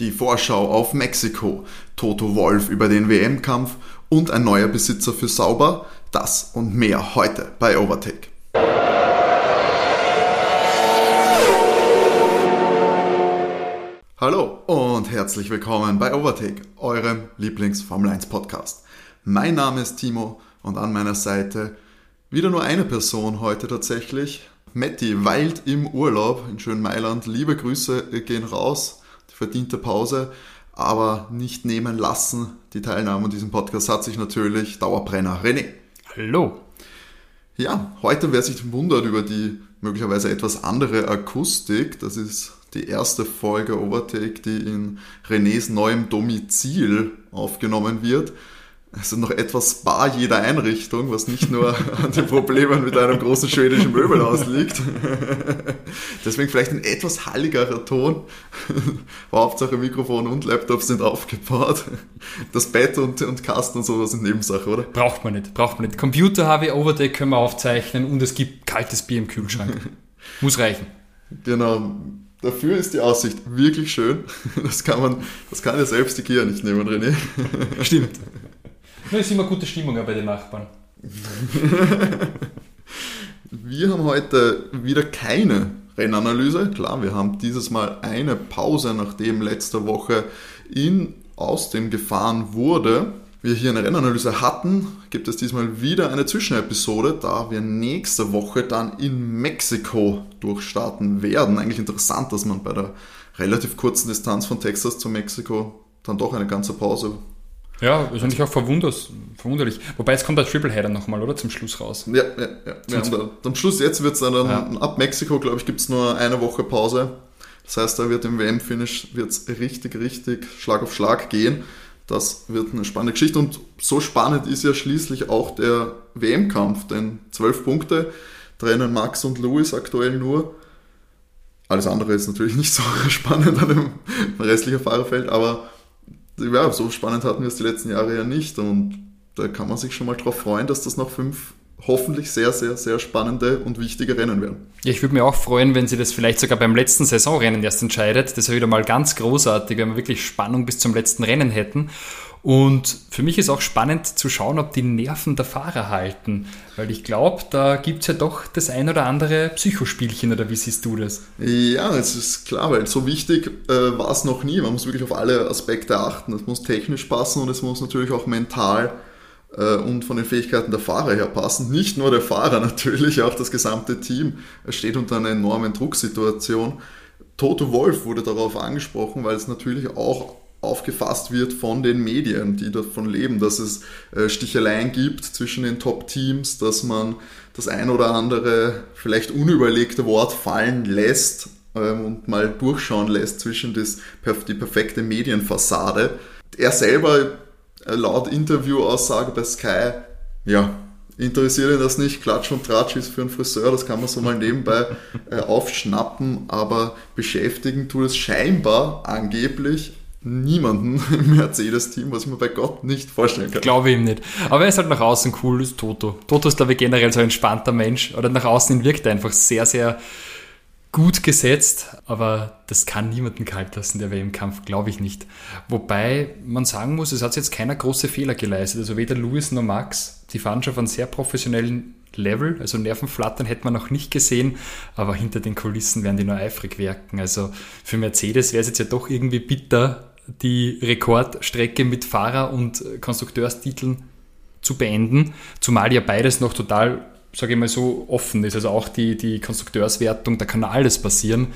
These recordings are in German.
Die Vorschau auf Mexiko, Toto Wolf über den WM-Kampf und ein neuer Besitzer für Sauber, das und mehr heute bei Overtake. Hallo und herzlich willkommen bei Overtake, eurem Lieblings-Formel 1 Podcast. Mein Name ist Timo und an meiner Seite wieder nur eine Person heute tatsächlich. Matti weilt im Urlaub in schönen Mailand. Liebe Grüße gehen raus verdiente Pause, aber nicht nehmen lassen. Die Teilnahme an diesem Podcast hat sich natürlich Dauerbrenner. René. Hallo. Ja, heute, wer sich wundert über die möglicherweise etwas andere Akustik, das ist die erste Folge Overtake, die in Renés neuem Domizil aufgenommen wird. Also noch etwas bar jeder Einrichtung, was nicht nur an den Problemen mit einem großen schwedischen Möbelhaus liegt. Deswegen vielleicht ein etwas halligerer Ton. Hauptsache Mikrofon und Laptop sind aufgebaut. Das Bett und, und Kasten und sowas sind Nebensache, oder? Braucht man nicht, braucht man nicht. Computer HW Overdeck können wir aufzeichnen und es gibt kaltes Bier im Kühlschrank. Muss reichen. Genau. Dafür ist die Aussicht wirklich schön. Das kann man, das kann ja selbst die Kia nicht nehmen, René. Stimmt. Nur ist immer gute Stimmung bei den Nachbarn. wir haben heute wieder keine Rennanalyse. Klar, wir haben dieses Mal eine Pause, nachdem letzte Woche in Austin gefahren wurde. Wir hier eine Rennanalyse hatten, gibt es diesmal wieder eine Zwischenepisode, da wir nächste Woche dann in Mexiko durchstarten werden. Eigentlich interessant, dass man bei der relativ kurzen Distanz von Texas zu Mexiko dann doch eine ganze Pause ja, ist eigentlich auch verwunderlich. Wobei jetzt kommt der Tripleheader nochmal, oder? Zum Schluss raus. Ja, ja, ja. ja da, am Schluss jetzt wird es dann, ja. ab Mexiko, glaube ich, gibt es nur eine Woche Pause. Das heißt, da wird im WM-Finish richtig, richtig Schlag auf Schlag gehen. Das wird eine spannende Geschichte und so spannend ist ja schließlich auch der WM-Kampf, denn zwölf Punkte trennen Max und Lewis aktuell nur. Alles andere ist natürlich nicht so spannend an dem restlichen Fahrerfeld, aber ja, so spannend hatten wir es die letzten Jahre ja nicht. Und da kann man sich schon mal darauf freuen, dass das noch fünf hoffentlich sehr, sehr, sehr spannende und wichtige Rennen werden. Ja, ich würde mich auch freuen, wenn sie das vielleicht sogar beim letzten Saisonrennen erst entscheidet. Das wäre wieder mal ganz großartig, wenn wir wirklich Spannung bis zum letzten Rennen hätten. Und für mich ist auch spannend zu schauen, ob die Nerven der Fahrer halten. Weil ich glaube, da gibt es ja doch das ein oder andere Psychospielchen, oder wie siehst du das? Ja, es ist klar, weil so wichtig äh, war es noch nie. Man muss wirklich auf alle Aspekte achten. Es muss technisch passen und es muss natürlich auch mental äh, und von den Fähigkeiten der Fahrer her passen. Nicht nur der Fahrer natürlich, auch das gesamte Team steht unter einer enormen Drucksituation. Toto Wolf wurde darauf angesprochen, weil es natürlich auch aufgefasst wird von den Medien, die davon leben, dass es äh, Sticheleien gibt zwischen den Top-Teams, dass man das ein oder andere vielleicht unüberlegte Wort fallen lässt ähm, und mal durchschauen lässt zwischen das, die perfekte Medienfassade. Er selber äh, laut Interviewaussage bei Sky, ja, interessiert ihn das nicht, Klatsch und Tratsch ist für einen Friseur, das kann man so mal nebenbei äh, aufschnappen, aber beschäftigen tut es scheinbar angeblich niemanden im Mercedes-Team, was ich mir bei Gott nicht vorstellen kann. Glaube ihm nicht. Aber er ist halt nach außen cool, ist Toto. Toto ist, glaube ich, generell so ein entspannter Mensch. Oder nach außen wirkt er einfach sehr, sehr gut gesetzt. Aber das kann niemanden kalt lassen, der WM-Kampf, glaube ich nicht. Wobei man sagen muss, es hat jetzt keiner große Fehler geleistet. Also weder Lewis noch Max. Die fahren schon von sehr professionellen Level. Also Nervenflattern hätte man noch nicht gesehen, aber hinter den Kulissen werden die nur eifrig werken. Also für Mercedes wäre es jetzt ja doch irgendwie bitter, die Rekordstrecke mit Fahrer- und Konstrukteurstiteln zu beenden, zumal ja beides noch total, sage ich mal so, offen ist. Also auch die, die Konstrukteurswertung, da kann alles passieren.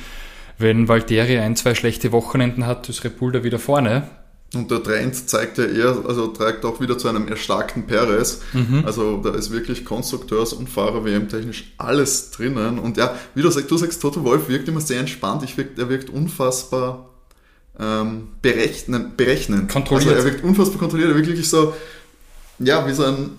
Wenn Valtteri ein, zwei schlechte Wochenenden hat, ist Red Bull da wieder vorne. Und der Trend zeigt ja eher, also trägt auch wieder zu einem erstarkten Perez. Mhm. Also da ist wirklich Konstrukteurs- und Fahrer-WM technisch alles drinnen. Und ja, wie du sagst, du sagst, Toto Wolf wirkt immer sehr entspannt. Ich wirkt, er wirkt unfassbar ähm, berechnen, berechnen. Kontrolliert. Also er wirkt unfassbar kontrolliert, er wirkt wirklich so, ja, wie so ein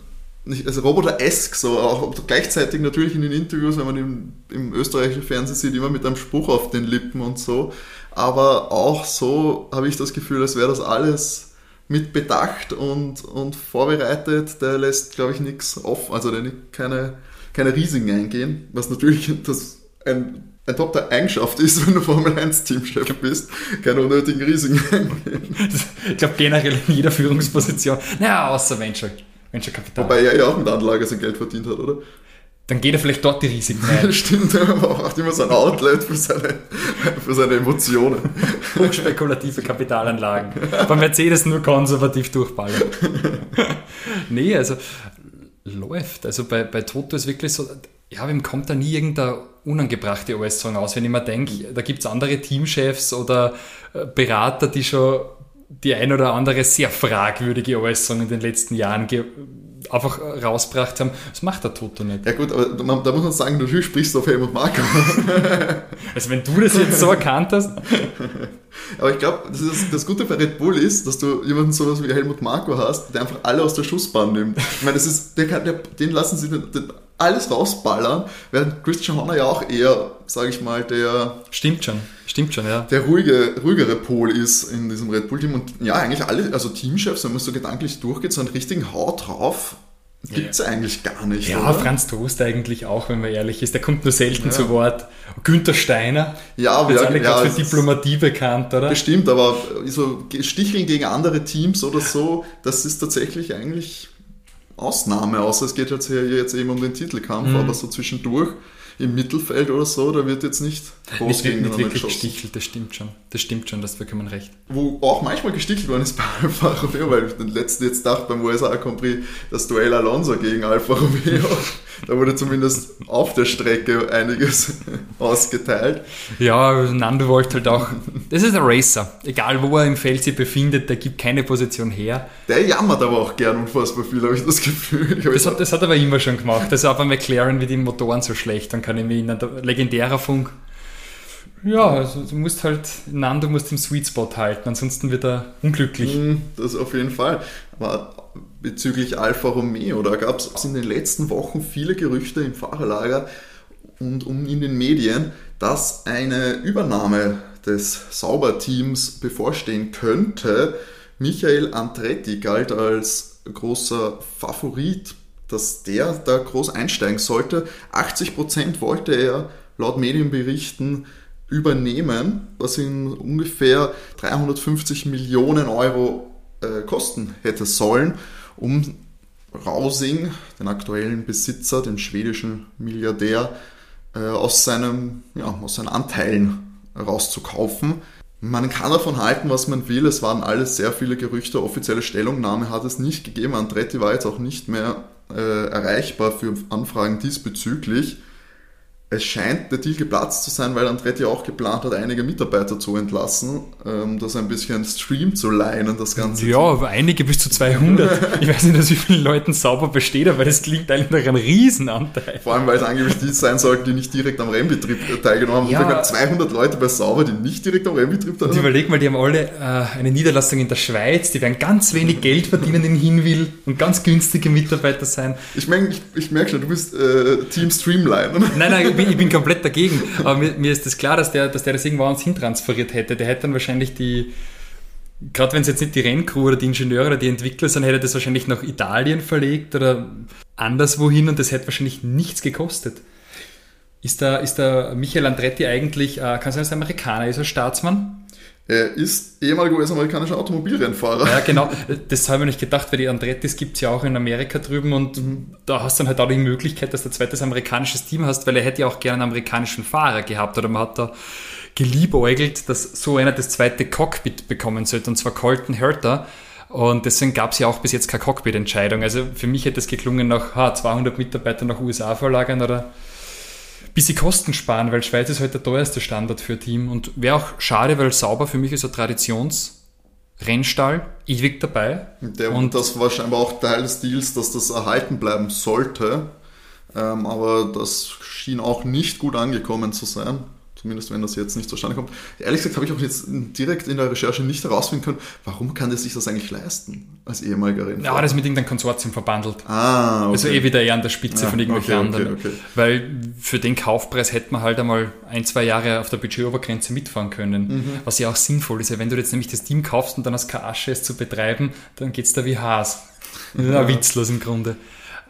also Roboter-esk, so auch gleichzeitig natürlich in den Interviews, wenn man im, im österreichischen Fernsehen sieht, immer mit einem Spruch auf den Lippen und so. Aber auch so habe ich das Gefühl, als wäre das alles mit bedacht und, und vorbereitet. Der lässt, glaube ich, nichts offen, also der keine, keine Risiken eingehen, was natürlich das ein eine Top-Eigenschaft ist, wenn du Formel 1 Teamchef bist, keine unnötigen Risiken eingehen. Ich glaube generell in jeder Führungsposition. Naja, außer Venture, Venture Capital. Wobei er ja auch mit Anlage sein Geld verdient hat, oder? Dann geht er vielleicht dort die Risiken ein. Stimmt, er braucht immer so ein Outlet für seine, für seine Emotionen. Hochspekulative Kapitalanlagen. Bei Mercedes nur konservativ durchballern. nee, also läuft. Also bei, bei Toto ist wirklich so, ja, wem kommt da nie irgendeine unangebrachte OS-Song aus? Wenn ich mir denke, da gibt es andere Teamchefs oder äh, Berater, die schon die ein oder andere sehr fragwürdige OS-Song in den letzten Jahren einfach rausgebracht haben. Das macht der Toto nicht. Ja gut, aber da muss man sagen, du sprichst auf Helmut Marko. also wenn du das jetzt so erkannt hast. aber ich glaube, das, das, Gute bei Red Bull ist, dass du jemanden sowas wie Helmut Marko hast, der einfach alle aus der Schussbahn nimmt. Ich meine, das ist, der kann, der, den lassen sie den, den alles rausballern, während Christian Horner ja auch eher, sage ich mal, der... Stimmt schon, stimmt schon, ja. Der ruhige, ruhigere Pol ist in diesem Red Bull-Team und ja, eigentlich alle, also Teamchefs, wenn man so gedanklich durchgeht, so einen richtigen Haut drauf gibt es ja. eigentlich gar nicht. Ja, oder? Franz Toast eigentlich auch, wenn man ehrlich ist. Der kommt nur selten ja. zu Wort. Günther Steiner. Ja, aber ja, alle ja, für Diplomatie bekannt, oder? Bestimmt, aber so Sticheln gegen andere Teams oder so, das ist tatsächlich eigentlich Ausnahme, außer es geht jetzt hier jetzt eben um den Titelkampf, mhm. aber so zwischendurch im Mittelfeld oder so, da wird jetzt nicht groß nicht, nicht wirklich gestichelt, das stimmt schon. Das stimmt schon, das bekommt man recht. Wo auch manchmal gestichelt worden ist bei Alfa Romeo, weil ich den letzten jetzt dachte beim USA Grand Prix, das Duell Alonso gegen Alfa Romeo, da wurde zumindest auf der Strecke einiges ausgeteilt. Ja, Nando wollte halt auch, das ist ein Racer, egal wo er im Feld sich befindet, der gibt keine Position her. Der jammert aber auch gern unfassbar viel, habe ich das Gefühl. Das hat, das hat er aber immer schon gemacht, also auch bei McLaren wie die Motoren so schlecht, dann kann ich mich erinnern, legendärer Funk. Ja, also du musst halt, Nando musst im Sweet Spot halten, ansonsten wird er unglücklich. Hm, das auf jeden Fall. Aber bezüglich Alfa Romeo, da gab es in den letzten Wochen viele Gerüchte im Fahrerlager und um in den Medien, dass eine Übernahme des Sauberteams bevorstehen könnte. Michael Andretti galt als großer Favorit dass der da groß einsteigen sollte. 80% wollte er laut Medienberichten übernehmen, was ihn ungefähr 350 Millionen Euro äh, kosten hätte sollen, um Rausing, den aktuellen Besitzer, den schwedischen Milliardär, äh, aus, seinem, ja, aus seinen Anteilen rauszukaufen. Man kann davon halten, was man will. Es waren alles sehr viele Gerüchte. Offizielle Stellungnahme hat es nicht gegeben. Andretti war jetzt auch nicht mehr äh, erreichbar für Anfragen diesbezüglich. Es scheint der Deal geplatzt zu sein, weil Andretti auch geplant hat, einige Mitarbeiter zu entlassen, ähm, das ein bisschen Stream zu leihen das Ganze. Ja, aber einige bis zu 200. ich weiß nicht, aus wie vielen Leuten sauber besteht, aber das klingt eigentlich nach einem Riesenanteil. Vor allem, weil es angeblich die sein sollten, die nicht direkt am Rennbetrieb teilgenommen haben. Ja. 200 Leute bei Sauber, die nicht direkt am Rennbetrieb teilgenommen haben. Und überleg mal, die haben alle äh, eine Niederlassung in der Schweiz, die werden ganz wenig Geld verdienen in Hinwil und ganz günstige Mitarbeiter sein. Ich, mein, ich, ich merke schon, du bist äh, Team Streamline. Nein, nein, bin, ich bin komplett dagegen. Aber mir, mir, ist das klar, dass der, dass der das irgendwo ans hintransferiert hätte. Der hätte dann wahrscheinlich die, gerade wenn es jetzt nicht die Renncrew oder die Ingenieure oder die Entwickler sind, hätte das wahrscheinlich nach Italien verlegt oder anderswohin und das hätte wahrscheinlich nichts gekostet. Ist der, ist der Michael Andretti eigentlich, äh, kann sein, dass er Amerikaner ist, als Staatsmann? Er ist ehemaliger US-amerikanischer Automobilrennfahrer. Ja, genau. Das habe ich nicht gedacht, weil die Andrettis gibt es ja auch in Amerika drüben und mhm. da hast du dann halt auch die Möglichkeit, dass du ein zweites amerikanisches Team hast, weil er hätte ja auch gerne einen amerikanischen Fahrer gehabt oder man hat da geliebäugelt, dass so einer das zweite Cockpit bekommen sollte und zwar Colton Herter. Und deswegen gab es ja auch bis jetzt keine Cockpit-Entscheidung. Also für mich hätte es geklungen, nach ha, 200 Mitarbeiter nach USA verlagern oder bisschen Kosten sparen, weil Schweiz ist halt der teuerste Standard für ein Team und wäre auch schade, weil sauber für mich ist ein Traditionsrennstall, ewig dabei. Der, und das war scheinbar auch Teil des Deals, dass das erhalten bleiben sollte, ähm, aber das schien auch nicht gut angekommen zu sein. Zumindest wenn das jetzt nicht zustande kommt. Ehrlich gesagt habe ich auch jetzt direkt in der Recherche nicht herausfinden können, warum kann der sich das eigentlich leisten als ehemaliger Rennfahrer? Ja, das ist mit irgendeinem Konsortium verbandelt. Ah, okay. Also eh wieder eher an der Spitze ja, von irgendwelchen okay, anderen. Okay, Weil für den Kaufpreis hätte man halt einmal ein, zwei Jahre auf der Budgetobergrenze mitfahren können. Mhm. Was ja auch sinnvoll ist. Wenn du jetzt nämlich das Team kaufst und dann hast keine Asche es zu betreiben, dann geht es da wie Haas. Ja. Witzlos im Grunde.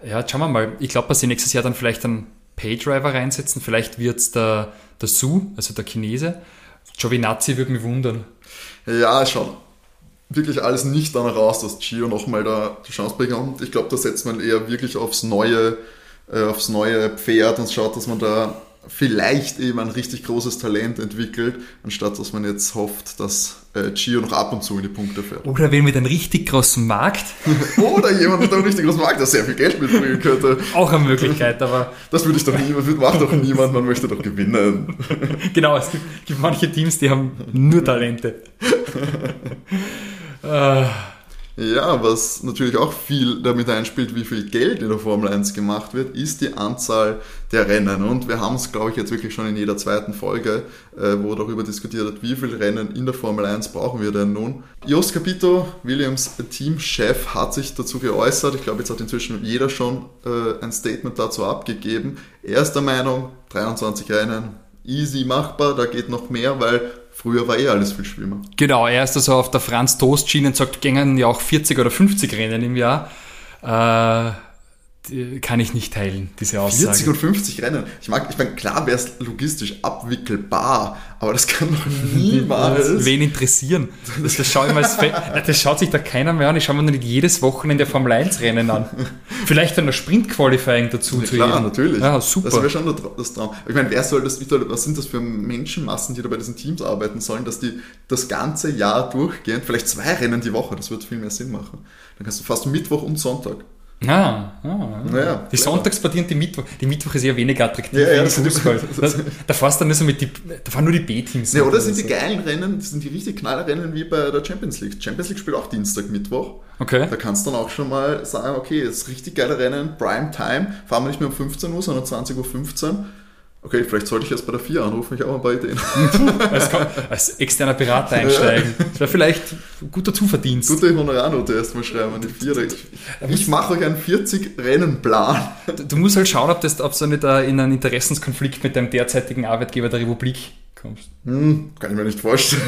Ja, schauen wir mal. Ich glaube, dass sie nächstes Jahr dann vielleicht einen Paydriver reinsetzen. Vielleicht wird es der der Su, also der Chinese. Giovinazzi würde mich wundern. Ja, schon. Wirklich alles nicht danach aus, dass Gio nochmal da die Chance bekommt. Ich glaube, da setzt man eher wirklich aufs neue, äh, aufs neue Pferd und schaut, dass man da vielleicht eben ein richtig großes Talent entwickelt, anstatt dass man jetzt hofft, dass äh, Gio noch ab und zu in die Punkte fährt. Oder wenn mit einem richtig großen Markt. Oder jemand mit einem richtig großen Markt, der sehr viel Geld mitbringen könnte. Auch eine Möglichkeit, aber. Das würde ich doch niemand, macht doch niemand, man möchte doch gewinnen. genau, es gibt, gibt manche Teams, die haben nur Talente. äh. Ja, was natürlich auch viel damit einspielt, wie viel Geld in der Formel 1 gemacht wird, ist die Anzahl der Rennen. Und wir haben es, glaube ich, jetzt wirklich schon in jeder zweiten Folge, äh, wo darüber diskutiert wird, wie viele Rennen in der Formel 1 brauchen wir denn nun. Jos Capito, Williams Teamchef, hat sich dazu geäußert. Ich glaube, jetzt hat inzwischen jeder schon äh, ein Statement dazu abgegeben. Er ist der Meinung, 23 Rennen, easy machbar, da geht noch mehr, weil Früher war eh alles viel schlimmer. Genau, er ist also auf der Franz Toast Schiene und sagt, gängen ja auch 40 oder 50 Rennen im Jahr. Äh, kann ich nicht teilen, diese Aussage. 40 und 50 Rennen. Ich mag, ich meine, klar wäre es logistisch abwickelbar, aber das kann doch niemals. Wen interessieren? Das, das, schaue ich mal das schaut sich da keiner mehr an. Ich schaue mir nicht jedes Wochenende Formel 1 Rennen an. Vielleicht dann ein Sprint-Qualifying dazu ja, zu Klar, jedem. natürlich. Ja, super. Das wäre schon das Traum. Ich meine, wer soll das, was sind das für Menschenmassen, die da bei diesen Teams arbeiten sollen, dass die das ganze Jahr durchgehen, vielleicht zwei Rennen die Woche, das wird viel mehr Sinn machen. Dann kannst du fast Mittwoch und Sonntag. Ah, ah, naja, die Sonntagspartie und die Mittwoch. Die Mittwoch ist ja weniger attraktiv ja, ja, wie Fußball. da, da fährst dann nur so mit die, da fahren nur die B-Teams. Ja, oder sind die geilen Rennen, das sind die richtig knallen Rennen wie bei der Champions League. Champions League spielt auch Dienstag, Mittwoch. Okay. Da kannst du dann auch schon mal sagen, okay, das ist richtig geile Rennen, Prime Time, fahren wir nicht mehr um 15 Uhr, sondern 20.15 Uhr. Okay, vielleicht sollte ich erst bei der FIA anrufen, ich habe ein paar Ideen. als, als, externer Berater einsteigen. Das wäre vielleicht ein guter Zuverdienst. Gute Honorarnote erstmal schreiben an die FIA. Ich, ich mache euch einen 40-Rennen-Plan. Du, du, musst halt schauen, ob, das, ob du nicht in einen Interessenskonflikt mit deinem derzeitigen Arbeitgeber der Republik kommst. Hm, kann ich mir nicht vorstellen.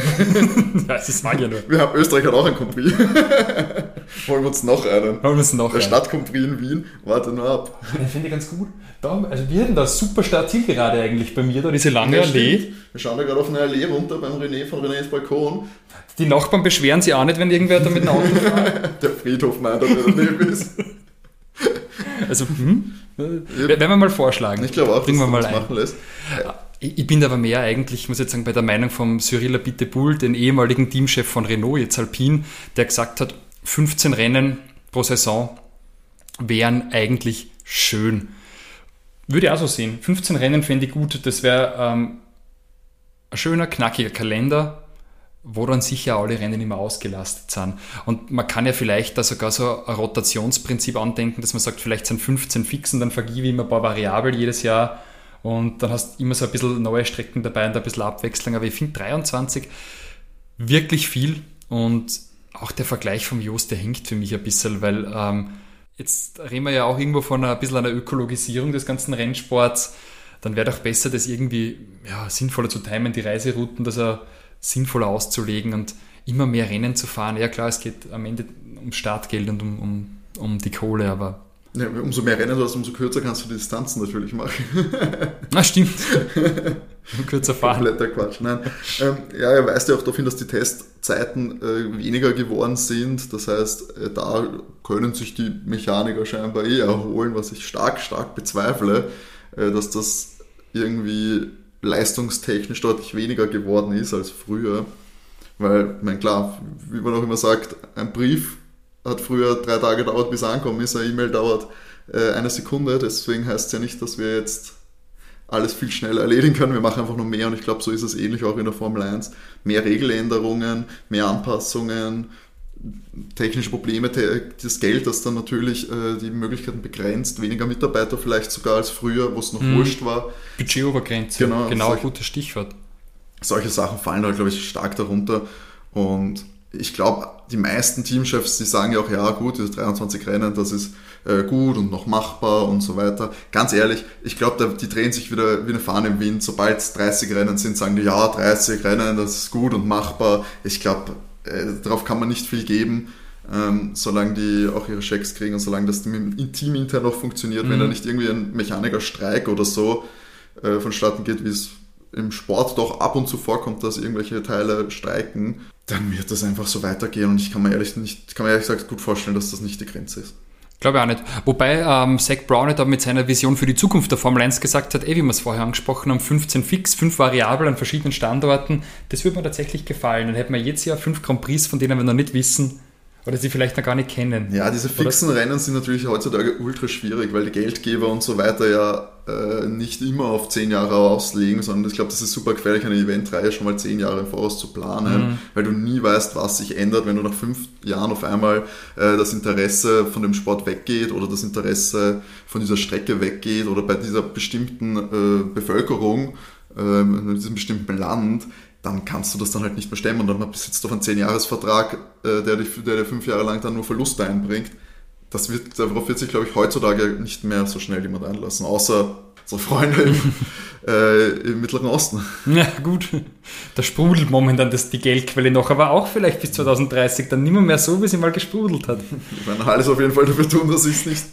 das mag ja nur. Wir haben Österreich hat auch ein Compris. Wollen wir uns noch einen? Wollen wir uns noch Der Stadtcompris in Wien, warte nur ab. Den finde ich ganz gut. Da, also wir hatten da super Startziel gerade eigentlich bei mir, da diese lange ja, Allee. Stimmt. Wir schauen da gerade auf eine Allee runter beim René von Renés Balkon. Die Nachbarn beschweren sich auch nicht, wenn irgendwer da mit dem Auto fährt. Der Friedhof meint, dass er daneben ist. Also, hm? Ja. Werden wir mal vorschlagen. Ich glaube auch, dass wir mal das machen lässt. Ich bin aber mehr eigentlich, ich muss jetzt sagen, bei der Meinung von Cyril Abiteboul, den ehemaligen Teamchef von Renault, jetzt Alpine, der gesagt hat, 15 Rennen pro Saison wären eigentlich schön. Würde ich auch so sehen. 15 Rennen fände ich gut. Das wäre ähm, ein schöner, knackiger Kalender, wo dann sicher alle Rennen immer ausgelastet sind. Und man kann ja vielleicht da sogar so ein Rotationsprinzip andenken, dass man sagt, vielleicht sind 15 Fixen, dann vergebe ich immer ein paar Variablen jedes Jahr und dann hast du immer so ein bisschen neue Strecken dabei und ein bisschen Abwechslung. Aber ich finde 23 wirklich viel und auch der Vergleich vom Jost, der hinkt für mich ein bisschen, weil ähm, Jetzt reden wir ja auch irgendwo von ein bisschen einer Ökologisierung des ganzen Rennsports. Dann wäre doch besser, das irgendwie ja, sinnvoller zu timen, die Reiserouten, das er sinnvoller auszulegen und immer mehr Rennen zu fahren. Ja klar, es geht am Ende um Startgeld und um, um, um die Kohle, aber ja, umso mehr Rennen du hast, umso kürzer kannst du die Distanzen natürlich machen. Ah, stimmt. kürzer fahren. Kompletter Quatsch. Nein. Ähm, ja, er weist ja auch darauf hin, dass die Testzeiten äh, weniger geworden sind. Das heißt, äh, da können sich die Mechaniker scheinbar eh erholen, was ich stark, stark bezweifle, äh, dass das irgendwie leistungstechnisch deutlich weniger geworden ist als früher. Weil, ich meine, klar, wie man auch immer sagt, ein Brief hat früher drei Tage gedauert, bis er ankommen ist. Eine E-Mail dauert äh, eine Sekunde. Deswegen heißt es ja nicht, dass wir jetzt alles viel schneller erledigen können. Wir machen einfach nur mehr und ich glaube, so ist es ähnlich auch in der Formel 1. Mehr Regeländerungen, mehr Anpassungen, technische Probleme, das Geld, das dann natürlich äh, die Möglichkeiten begrenzt, weniger Mitarbeiter vielleicht sogar als früher, wo es noch mhm. wurscht war. Budgetobergrenze, genau, genau solche, gutes Stichwort. Solche Sachen fallen da, glaube ich, stark darunter und ich glaube, die meisten Teamchefs, die sagen ja auch, ja gut, diese 23 Rennen, das ist äh, gut und noch machbar und so weiter. Ganz ehrlich, ich glaube, die drehen sich wieder wie eine Fahne im Wind. Sobald es 30 Rennen sind, sagen die, ja, 30 Rennen, das ist gut und machbar. Ich glaube, äh, darauf kann man nicht viel geben. Ähm, solange die auch ihre Checks kriegen und solange das im Team intern noch funktioniert, mhm. wenn da nicht irgendwie ein Mechanikerstreik oder so äh, vonstatten geht, wie es im Sport doch ab und zu vorkommt, dass irgendwelche Teile streiken, dann wird das einfach so weitergehen und ich kann mir ehrlich, nicht, kann mir ehrlich gesagt gut vorstellen, dass das nicht die Grenze ist. Glaube ich auch nicht. Wobei ähm, Zach Brown hat mit seiner Vision für die Zukunft der Formel 1 gesagt hat, eh, wie wir es vorher angesprochen haben, 15 fix, 5 Variablen an verschiedenen Standorten, das würde mir tatsächlich gefallen. Dann hätten wir jetzt ja 5 Grand Prix, von denen wir noch nicht wissen, oder sie vielleicht noch gar nicht kennen. Ja, diese fixen Oder? Rennen sind natürlich heutzutage ultra schwierig, weil die Geldgeber und so weiter ja äh, nicht immer auf zehn Jahre auslegen, sondern ich glaube, das ist super gefährlich, eine Eventreihe schon mal zehn Jahre im Voraus zu planen, mhm. weil du nie weißt, was sich ändert, wenn du nach fünf Jahren auf einmal äh, das Interesse von dem Sport weggeht oder das Interesse von dieser Strecke weggeht oder bei dieser bestimmten äh, Bevölkerung äh, in diesem bestimmten Land dann kannst du das dann halt nicht mehr stemmen und dann besitzt du auf einen 10-Jahres-Vertrag, äh, der, der dir fünf Jahre lang dann nur Verluste einbringt. Das wird, darauf wird sich, glaube ich, heutzutage nicht mehr so schnell jemand einlassen, außer so Freunde im, äh, im Mittleren Osten. Ja, gut. Da sprudelt momentan das, die Geldquelle noch, aber auch vielleicht bis 2030 dann nimmer mehr so, wie sie mal gesprudelt hat. Ich meine, alles auf jeden Fall dafür tun, dass es nicht,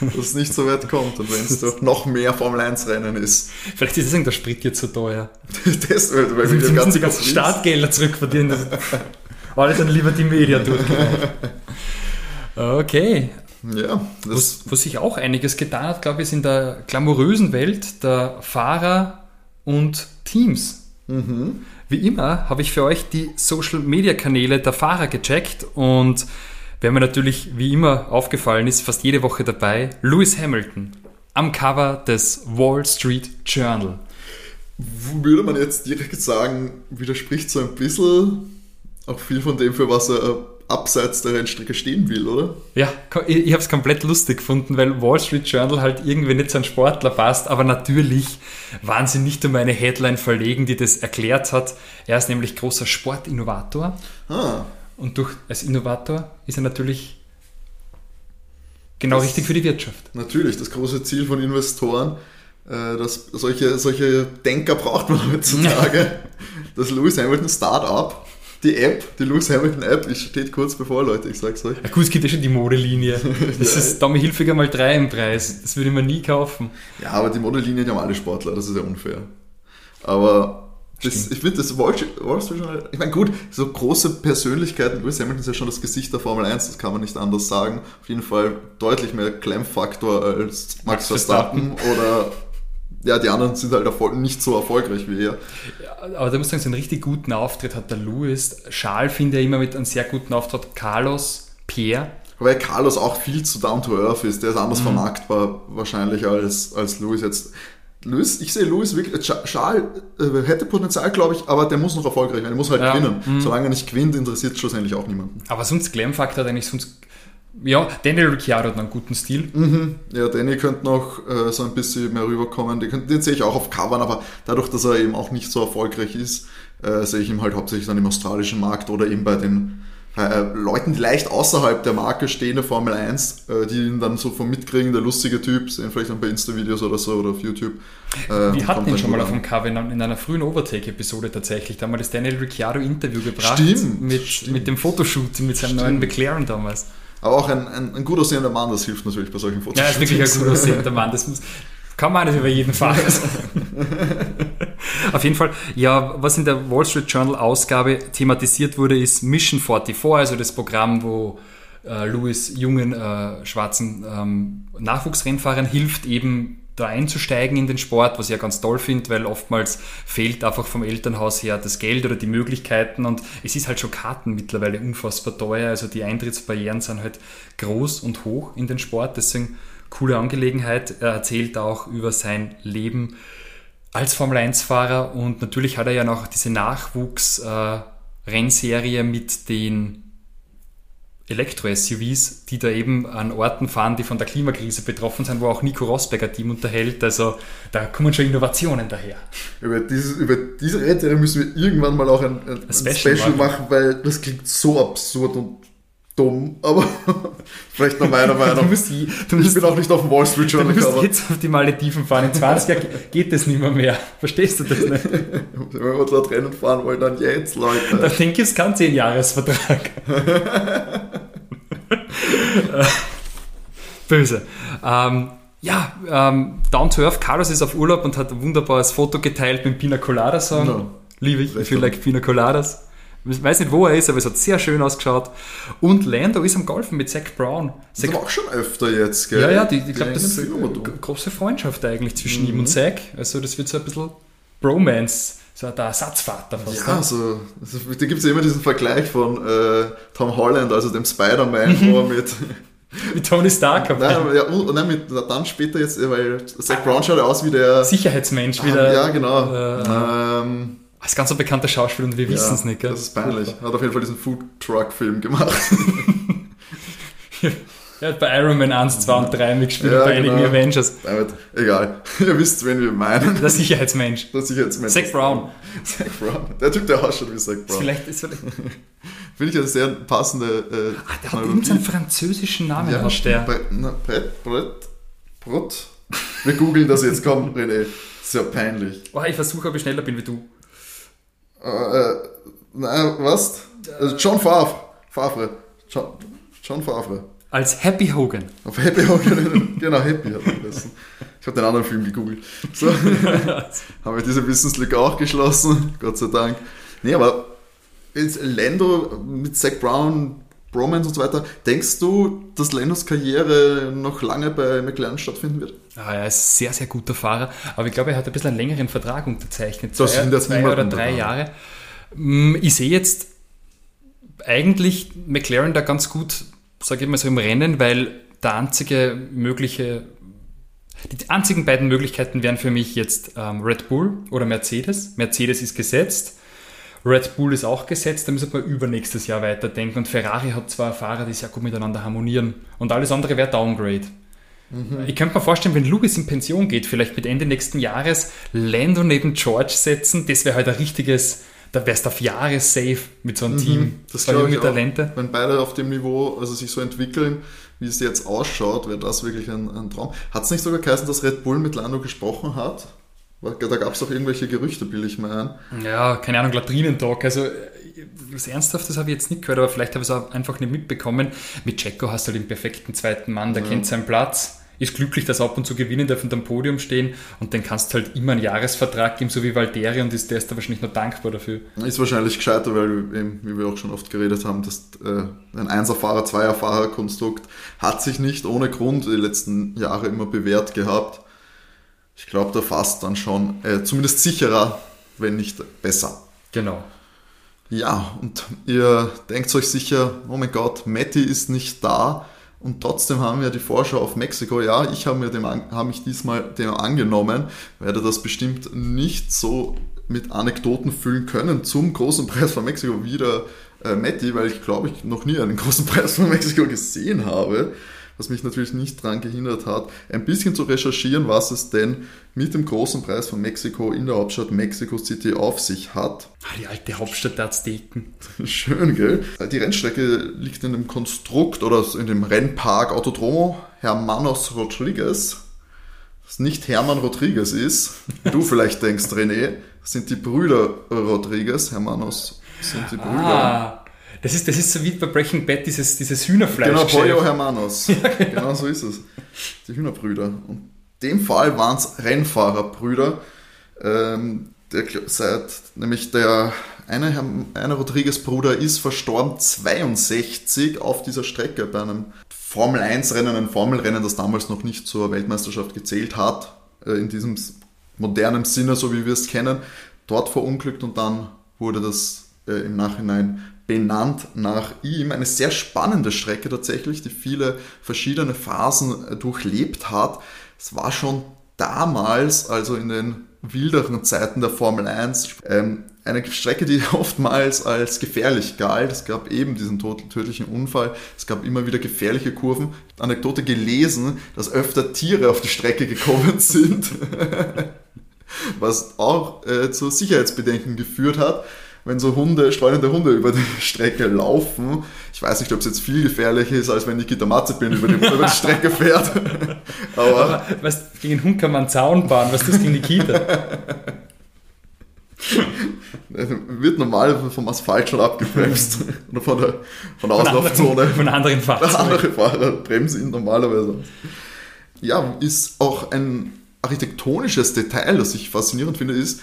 dass es nicht so weit kommt und wenn es doch noch mehr Formel 1 Rennen ist. Vielleicht ist deswegen der Sprit jetzt so teuer. das, weil, weil wir die ganzen Startgelder zurückverdienen. Alles an Liberty Media durchgereicht. Okay, ja. Was, was sich auch einiges getan hat, glaube ich, ist in der glamourösen Welt der Fahrer und Teams. Mhm. Wie immer habe ich für euch die Social Media Kanäle der Fahrer gecheckt und wer mir natürlich wie immer aufgefallen ist, fast jede Woche dabei, Lewis Hamilton am Cover des Wall Street Journal. Würde man jetzt direkt sagen, widerspricht so ein bisschen auch viel von dem, für was er abseits der Rennstrecke stehen will, oder? Ja, ich, ich habe es komplett lustig gefunden, weil Wall Street Journal halt irgendwie nicht zu einem Sportler passt, aber natürlich waren sie nicht um eine Headline verlegen, die das erklärt hat. Er ist nämlich großer Sportinnovator. Ah. Und durch, als Innovator ist er natürlich genau das richtig für die Wirtschaft. Natürlich, das große Ziel von Investoren, äh, dass solche, solche Denker braucht man heutzutage. das Lewis Hamilton Startup die App, die Lewis Hamilton App, steht kurz bevor, Leute, ich sag's euch. Ja, gut, es gibt ja schon die Modelinie. Das ja. ist Tommy Hilfiger mal drei im Preis. Das würde man nie kaufen. Ja, aber die Modelinie die haben alle Sportler, das ist ja unfair. Aber das, ich finde, das Wall Street Journal, ich meine, gut, so große Persönlichkeiten, Lewis Hamilton ist ja schon das Gesicht der Formel 1, das kann man nicht anders sagen. Auf jeden Fall deutlich mehr Klemmfaktor als Max, Max Verstappen, Verstappen oder ja, die anderen sind halt nicht so erfolgreich wie er. Ja, aber da muss ich sagen, so einen richtig guten Auftritt hat der Louis. Charles finde ich immer mit einem sehr guten Auftritt. Carlos, Pierre. Weil Carlos auch viel zu down to earth ist. Der ist anders mhm. vermarktbar wahrscheinlich als, als Louis jetzt. Louis, ich sehe Louis wirklich, Charles äh, hätte Potenzial, glaube ich, aber der muss noch erfolgreich werden. Er muss halt ja. gewinnen. Mhm. Solange er nicht gewinnt, interessiert es schlussendlich auch niemanden. Aber sonst Glam-Faktor hat eigentlich sonst ja, Daniel Ricciardo hat einen guten Stil. Mhm. Ja, Danny könnte noch äh, so ein bisschen mehr rüberkommen. Den, den sehe ich auch auf Covern, aber dadurch, dass er eben auch nicht so erfolgreich ist, äh, sehe ich ihn halt hauptsächlich dann im australischen Markt oder eben bei den äh, Leuten, die leicht außerhalb der Marke stehen, der Formel 1, äh, die ihn dann so vom Mitkriegen, der lustige Typ, sehen vielleicht dann bei Insta-Videos oder so oder auf YouTube. Wir hatten ihn schon mal auf dem Cover in, in einer frühen Overtake-Episode tatsächlich. Da haben wir das Daniel Ricciardo-Interview gebracht. Stimmt, mit, stimmt. mit dem Fotoshoot mit seinem stimmt. neuen McLaren damals. Aber auch ein, ein, ein gut aussehender Mann, das hilft natürlich bei solchen Fotos. Ja, ist wirklich ein gut aussehender Mann. Das muss, kann man nicht über jeden Fall Auf jeden Fall, ja, was in der Wall Street Journal Ausgabe thematisiert wurde, ist Mission 44, also das Programm, wo äh, Louis jungen äh, schwarzen ähm, Nachwuchsrennfahrern hilft, eben da einzusteigen in den Sport, was ich ja ganz toll finde, weil oftmals fehlt einfach vom Elternhaus her das Geld oder die Möglichkeiten und es ist halt schon Karten mittlerweile unfassbar teuer, also die Eintrittsbarrieren sind halt groß und hoch in den Sport, deswegen coole Angelegenheit. Er erzählt auch über sein Leben als Formel-1-Fahrer und natürlich hat er ja noch diese Nachwuchs-Rennserie äh, mit den Elektro-SUVs, die da eben an Orten fahren, die von der Klimakrise betroffen sind, wo auch Nico Rosberger Team unterhält. Also da kommen schon Innovationen daher. Über, dieses, über diese Rennserie müssen wir irgendwann mal auch ein, ein, ein Special, Special machen. weil das klingt so absurd und dumm, aber vielleicht noch meiner Meinung. Du musst, du musst, ich bin auch nicht auf dem Wall Street Journal. Du musst jetzt auf die Malediven fahren. In 20 Jahren geht das nicht mehr, mehr. Verstehst du das nicht? Wenn wir dort Rennen fahren wollen, dann jetzt, Leute. Da denke ich, es kann 10 Jahresvertrag. Böse. Ähm, Ja, ähm, Down to Earth, Carlos ist auf Urlaub und hat ein wunderbares Foto geteilt mit Pina Colada Song. No. Liebe ich, I Recht feel gut. like Pina Coladas. Ich weiß nicht, wo er ist, aber es hat sehr schön ausgeschaut. Und Lando ist am Golfen mit Zach Brown. Das Zach, ist aber auch schon öfter jetzt, gell? ja, ja, die, ich glaube, das ist eine große Freundschaft eigentlich zwischen Mhm. ihm und Zach. Also das wird so ein bisschen Bromance, so der Ersatzvater fast. Ja, ne? so, also, da gibt es ja immer diesen Vergleich von äh, Tom Holland, also dem Spider-Man, wo er mit, Mit Tony Stark. nein, ja, und, dann, mit, dann später jetzt, äh, weil Zach Brown schaut ja aus wie der, Sicherheitsmensch Ah, wieder. ja genau, Äh, ähm, Als ganz ein bekannter Schauspieler und wir wissen es nicht, gell? das ist peinlich, hat auf jeden Fall diesen Food Truck Film gemacht. Er hat bei Iron Man 1, 2 und 3 mitgespielt Ja, und bei einigen genau. Avengers. Damit, egal, ihr wisst, wen wir meinen. Der Sicherheitsmensch. Jetzt mein Zach Brown. Zach Brown. Der Typ, der ausschaut wie Zach Ist Brown. vielleicht, ist vielleicht, Finde ich eine sehr passende äh, ah, der hat irgendeinen französischen Namen, Ja, hat der. Brett, Brett, Brett. Wir googeln das jetzt, komm, René. Sehr peinlich. Oh, ich versuche, ob ich schneller bin wie du. Äh, äh, na, was? Also John Favre. Favre. John, John Favre. Als Happy Hogan. Auf Happy Hogan. genau, Happy hat er vergessen. Ich habe den anderen Film gegoogelt. So. haben wir diese Wissenslücke auch geschlossen. Gott sei Dank. Nee, aber jetzt Lando mit Zach Brown, Bromance und so weiter. Denkst du, dass Landos Karriere noch lange bei McLaren stattfinden wird? Ah, er ist ein sehr, sehr guter Fahrer, aber ich glaube, er hat ein bisschen einen längeren Vertrag unterzeichnet. Das Zwei, sind jetzt zwei oder drei. Jahre. Mm, Ich sehe jetzt eigentlich McLaren da ganz gut, sage ich mal so, im Rennen, weil der einzige mögliche, die einzigen beiden Möglichkeiten wären für mich jetzt ähm, Red Bull oder Mercedes. Mercedes ist gesetzt. Red Bull ist auch gesetzt, da müssen wir übernächstes Jahr weiterdenken. Und Ferrari hat zwar Fahrer, die sehr gut miteinander harmonieren. Und alles andere wäre Downgrade. Ich könnte mir vorstellen, wenn Lewis in Pension geht, vielleicht mit Ende nächsten Jahres, Lando neben George setzen, das wäre halt ein richtiges, da wärst du auf Jahre safe mit so einem Team. Das Zwei junge. Talente. Wenn beide auf dem Niveau also sich so entwickeln, wie es jetzt ausschaut, wäre das wirklich ein, ein Traum. Hat es nicht sogar geheißen, dass Red Bull mit Lando gesprochen hat? Da gab es doch irgendwelche Gerüchte, bilde ich mir ein. Ja, keine Ahnung, Latrinentalk. Also was Ernsthaftes habe ich jetzt nicht gehört, aber vielleicht habe ich es auch einfach nicht mitbekommen. Mit Checo hast du halt den perfekten zweiten Mann, der kennt seinen Platz, ist glücklich, dass er ab und zu gewinnen darf und am Podium stehen und dann kannst du halt immer einen Jahresvertrag geben, so wie Valtteri und ist, der ist da wahrscheinlich nur dankbar dafür. Ist wahrscheinlich gescheiter, weil, eben, wie wir auch schon oft geredet haben, dass äh, ein Einserfahrer, Zweierfahrer-Konstrukt hat sich nicht ohne Grund die letzten Jahre immer bewährt gehabt. Ich glaube, da fast dann schon äh, zumindest sicherer, wenn nicht besser. Genau. Ja, und ihr denkt euch sicher, oh mein Gott, Matti ist nicht da und trotzdem haben wir die Vorschau auf Mexiko. Ja, ich habe habe mich diesmal dem angenommen, werde das bestimmt nicht so mit Anekdoten füllen können zum großen Preis von Mexiko wie der äh, Matti, weil ich glaube, ich noch nie einen großen Preis von Mexiko gesehen habe, was mich natürlich nicht daran gehindert hat, ein bisschen zu recherchieren, was es denn mit dem großen Preis von Mexiko in der Hauptstadt Mexico City auf sich hat. Ah, die alte Hauptstadt der Azteken. Schön, gell? Die Rennstrecke liegt in dem Konstrukt oder in dem Rennpark Autodromo Hermanos Rodriguez, das nicht Hermann Rodriguez ist. Du vielleicht denkst, René, sind die Brüder Rodriguez. Hermanos sind die Brüder. Ah, das ist, das ist so wie bei Breaking Bad, dieses, dieses Hühnerfleisch. Genau, Pollo Hermanos. genau so ist es. Die Hühnerbrüder. Und in dem Fall waren es Rennfahrerbrüder. Ähm, der, seit, nämlich der eine, eine Rodriguez-Bruder ist verstorben 62 auf dieser Strecke bei einem Formel 1-Rennen, ein Formelrennen, das damals noch nicht zur Weltmeisterschaft gezählt hat, äh, in diesem modernen Sinne, so wie wir es kennen, dort verunglückt und dann wurde das äh, im Nachhinein benannt nach ihm. Eine sehr spannende Strecke tatsächlich, die viele verschiedene Phasen äh, durchlebt hat. Es war schon damals, also in den wilderen Zeiten der Formel 1, ähm, eine Strecke, die oftmals als gefährlich galt. Es gab eben diesen tödlichen Unfall. Es gab immer wieder gefährliche Kurven. Anekdote gelesen, dass öfter Tiere auf die Strecke gekommen sind, was auch äh, zu Sicherheitsbedenken geführt hat. Wenn so Hunde, streunende Hunde über die Strecke laufen, ich weiß nicht, ob es jetzt viel gefährlicher ist, als wenn Nikita Mazepin über die, über die Strecke fährt. Aber Aber weißt, gegen den Hund kann man einen Zaun bauen, was ist das gegen die Kita? wird normal vom Asphalt schon abgebremst. Oder von der, von der Von Auslaufzone. anderen, von anderen Der Fahrzeugen. andere Fahrer bremsen ihn normalerweise aus. ja, ist auch ein architektonisches Detail, das ich faszinierend finde, ist,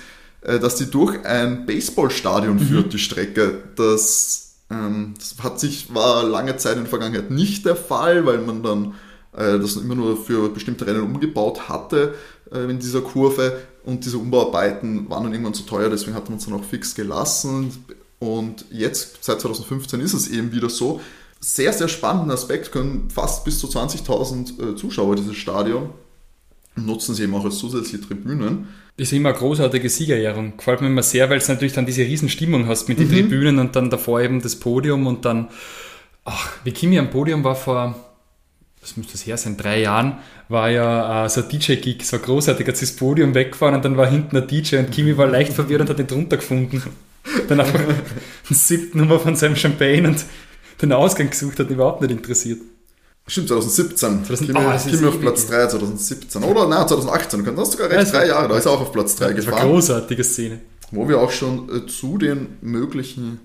dass die durch ein Baseballstadion mhm. führt, die Strecke. Das, ähm, das hat sich, war lange Zeit in der Vergangenheit nicht der Fall, weil man dann äh, das immer nur für bestimmte Rennen umgebaut hatte äh, in dieser Kurve und diese Umbauarbeiten waren dann irgendwann zu teuer, deswegen hat man es dann auch fix gelassen. Und jetzt, seit 2015, ist es eben wieder so. Sehr, sehr spannenden Aspekt können fast bis zu 20.000 äh, Zuschauer dieses Stadion nutzen sie eben auch als zusätzliche Tribünen. Das ist immer eine großartige Siegerehrung. Gefällt mir immer sehr, weil es natürlich dann diese Riesenstimmung hast mit den mhm. Tribünen und dann davor eben das Podium und dann, ach, wie Kimi am Podium war vor, was müsste das her sein, drei Jahren, war ja äh, so ein DJ-Gig, so großartig, hat sie das Podium weggefahren und dann war hinten ein DJ und Kimi war leicht verwirrt und hat ihn drunter gefunden. Dann einfach eine siebte Nummer von seinem Champagne und den Ausgang gesucht, hat ihn überhaupt nicht interessiert. Stimmt, 2017. 2000, Kimi, oh, Kimi auf Platz 3 2017. Oder nein, 2018. Du kannst sogar recht drei Jahre, da ist er auch auf Platz 3 gefahren. Das war eine großartige Szene. Wo wir auch schon äh, zu den möglichen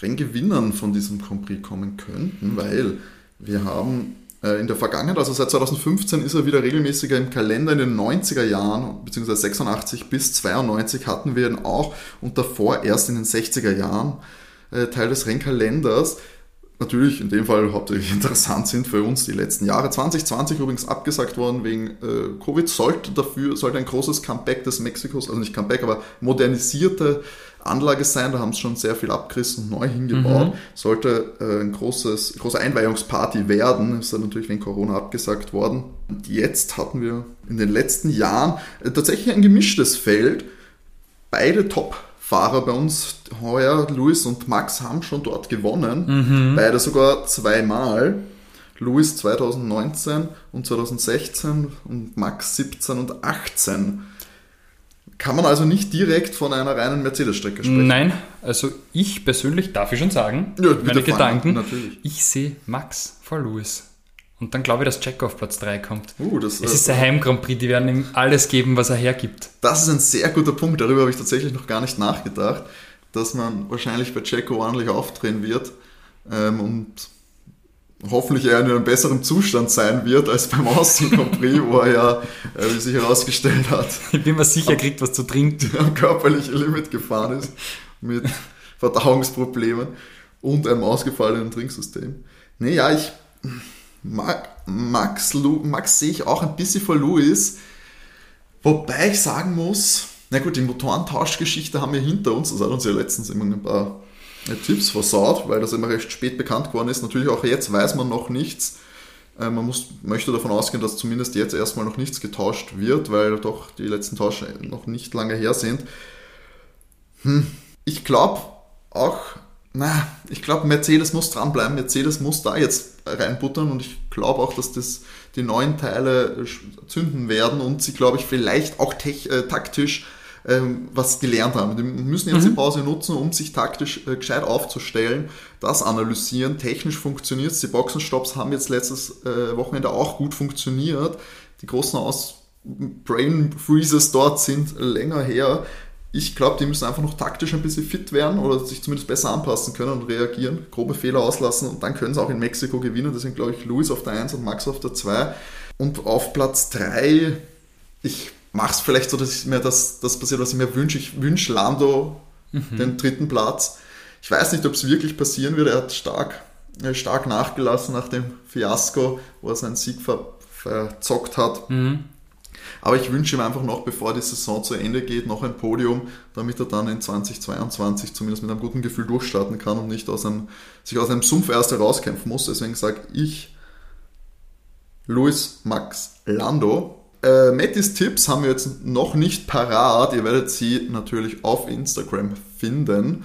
Renngewinnern von diesem Grand Prix kommen könnten, weil wir haben äh, in der Vergangenheit, also seit 2015 ist er wieder regelmäßiger im Kalender in den 90er Jahren, beziehungsweise 86 bis 92 hatten wir ihn auch und davor erst in den 60er Jahren äh, Teil des Rennkalenders natürlich in dem Fall hauptsächlich interessant sind für uns die letzten Jahre. 2020 übrigens abgesagt worden wegen äh, Covid, sollte dafür, sollte ein großes Comeback des Mexikos, also nicht Comeback, aber modernisierte Anlage sein, da haben sie schon sehr viel abgerissen und neu hingebaut. Mhm. Sollte äh, ein großes, große Einweihungsparty werden, ist dann natürlich wegen Corona abgesagt worden. Und jetzt hatten wir in den letzten Jahren äh, tatsächlich ein gemischtes Feld. Beide Top Fahrer bei uns heuer, Luis und Max, haben schon dort gewonnen. Mhm. Beide sogar zweimal. Luis 2019 und 2016 und Max 17 und 18. Kann man also nicht direkt von einer reinen Mercedes-Strecke sprechen? Nein, also ich persönlich darf ich schon sagen, ja, meine Gedanken, natürlich. ich sehe Max vor Luis. Und dann glaube ich, dass Jack auf Platz 3 kommt. Uh, das, es ist der Heim Grand Prix, die werden ihm alles geben, was er hergibt. Das ist ein sehr guter Punkt, darüber habe ich tatsächlich noch gar nicht nachgedacht, dass man wahrscheinlich bei Jacko ordentlich aufdrehen wird ähm, und hoffentlich eher in einem besseren Zustand sein wird als beim Austin Grand Prix, wo er ja, äh, wie sich herausgestellt hat, ich bin mir sicher, er kriegt was zu trinken. Am körperlichen Limit gefahren ist mit Verdauungsproblemen und einem ausgefallenen Trinksystem. Nee, ja, ich Max, Max sehe ich auch ein bisschen vor Louis. Wobei ich sagen muss, na gut, die Motorentauschgeschichte haben wir hinter uns. Das hat uns ja letztens immer ein paar äh, Tipps versaut, weil das immer recht spät bekannt geworden ist. Natürlich auch jetzt weiß man noch nichts. Äh, man muss, möchte davon ausgehen, dass zumindest jetzt erstmal noch nichts getauscht wird, weil doch die letzten Tausche noch nicht lange her sind. Hm. Ich glaube auch, na, ich glaube, Mercedes muss dranbleiben. Mercedes muss da jetzt reinbuttern und ich glaube auch, dass das die neuen Teile zünden werden und sie, glaube ich, vielleicht auch tech, äh, taktisch ähm, was gelernt haben. Die müssen jetzt mhm. die Pause nutzen, um sich taktisch äh, gescheit aufzustellen, das analysieren. Technisch funktioniert es. Die Boxenstops haben jetzt letztes äh, Wochenende auch gut funktioniert. Die großen Aus Brain Freezes dort sind länger her. Ich glaube, die müssen einfach noch taktisch ein bisschen fit werden oder sich zumindest besser anpassen können und reagieren, grobe Fehler auslassen und dann können sie auch in Mexiko gewinnen. Deswegen glaube ich, Luis auf der 1 und Max auf der 2. Und auf Platz 3, ich mache es vielleicht so, dass mir das, das passiert, was ich mir wünsche. Ich wünsche Lando mhm. den dritten Platz. Ich weiß nicht, ob es wirklich passieren wird. Er hat stark, stark nachgelassen nach dem Fiasko, wo er seinen Sieg ver, verzockt hat. Mhm. Aber ich wünsche ihm einfach noch, bevor die Saison zu Ende geht, noch ein Podium, damit er dann in 2022 zumindest mit einem guten Gefühl durchstarten kann und nicht aus einem, sich aus einem Sumpf erst herauskämpfen muss. Deswegen sage ich Luis Max Lando. Äh, Mattis Tipps haben wir jetzt noch nicht parat. Ihr werdet sie natürlich auf Instagram finden.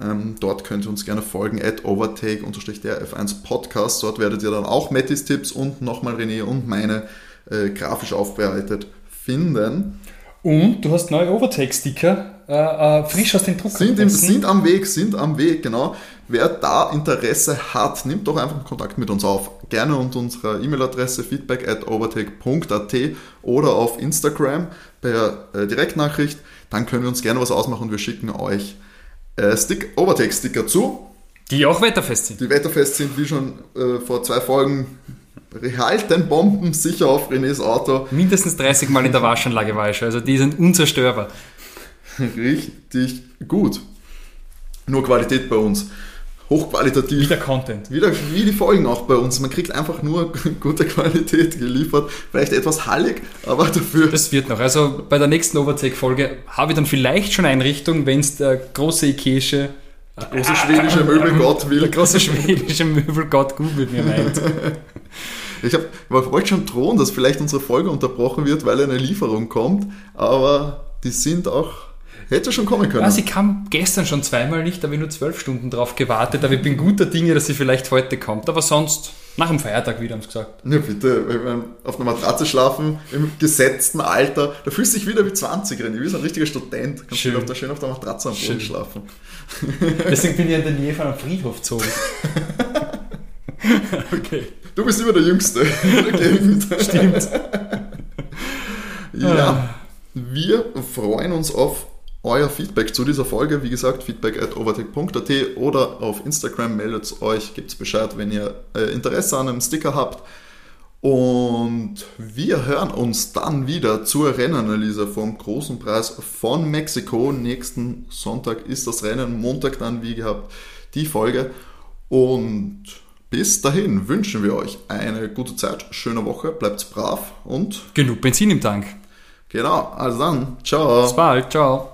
Ähm, dort könnt ihr uns gerne folgen, at overtake-der F1 Podcast. Dort werdet ihr dann auch Mattis Tipps und nochmal René und meine äh, grafisch aufbereitet finden. Und du hast neue Overtake-Sticker äh, äh, frisch aus den Druck. Sind, im, sind am Weg, sind am Weg, genau. Wer da Interesse hat, nimmt doch einfach Kontakt mit uns auf. Gerne unter unserer E-Mail-Adresse feedback at overtake.at oder auf Instagram per äh, Direktnachricht. Dann können wir uns gerne was ausmachen und wir schicken euch äh, Stick, Overtake-Sticker zu. Die auch wetterfest sind. Die wetterfest sind, wie schon äh, vor zwei Folgen halten Bomben sicher auf Renés Auto. Mindestens 30 Mal in der Waschanlage war ich schon. Also die sind unzerstörbar. Richtig gut. Nur Qualität bei uns. Hochqualitativ. Wieder Content. Wieder wie die Folgen auch bei uns. Man kriegt einfach nur gute Qualität geliefert. Vielleicht etwas hallig, aber dafür. Das wird noch. Also bei der nächsten Overtake-Folge habe ich dann vielleicht schon Einrichtung, wenn es der große Ikeische der große schwedische Möbelgott will. Der große schwedische Möbelgott googelt mir meint. Ich habe wollte schon drohen, dass vielleicht unsere Folge unterbrochen wird, weil eine Lieferung kommt, aber die sind auch Hätte schon kommen können. Ja, sie kam gestern schon zweimal nicht, da habe ich nur zwölf Stunden drauf gewartet, aber ich bin guter Dinge, dass sie vielleicht heute kommt. Aber sonst, nach dem Feiertag wieder, haben sie gesagt. Ja, bitte, wenn wir auf einer Matratze schlafen, im gesetzten Alter, da fühlst du dich wieder wie 20 René, wie so ein richtiger Student. Kannst schön. du schön auf der Matratze am Boden schön. schlafen. Deswegen bin ich in der Nähe von einem Friedhof gezogen. okay. Du bist immer der Jüngste in der Gegend. Stimmt. ja, ah. wir freuen uns auf euer Feedback zu dieser Folge. Wie gesagt, feedback at overtake.at oder auf Instagram meldet euch, gebt Bescheid, wenn ihr äh, Interesse an einem Sticker habt. Und wir hören uns dann wieder zur Rennanalyse vom Großen Preis von Mexiko. Nächsten Sonntag ist das Rennen, Montag dann wie gehabt die Folge. Und bis dahin wünschen wir euch eine gute Zeit, schöne Woche, bleibt brav und genug Benzin im Tank. Genau, also dann, ciao. Bis bald, ciao.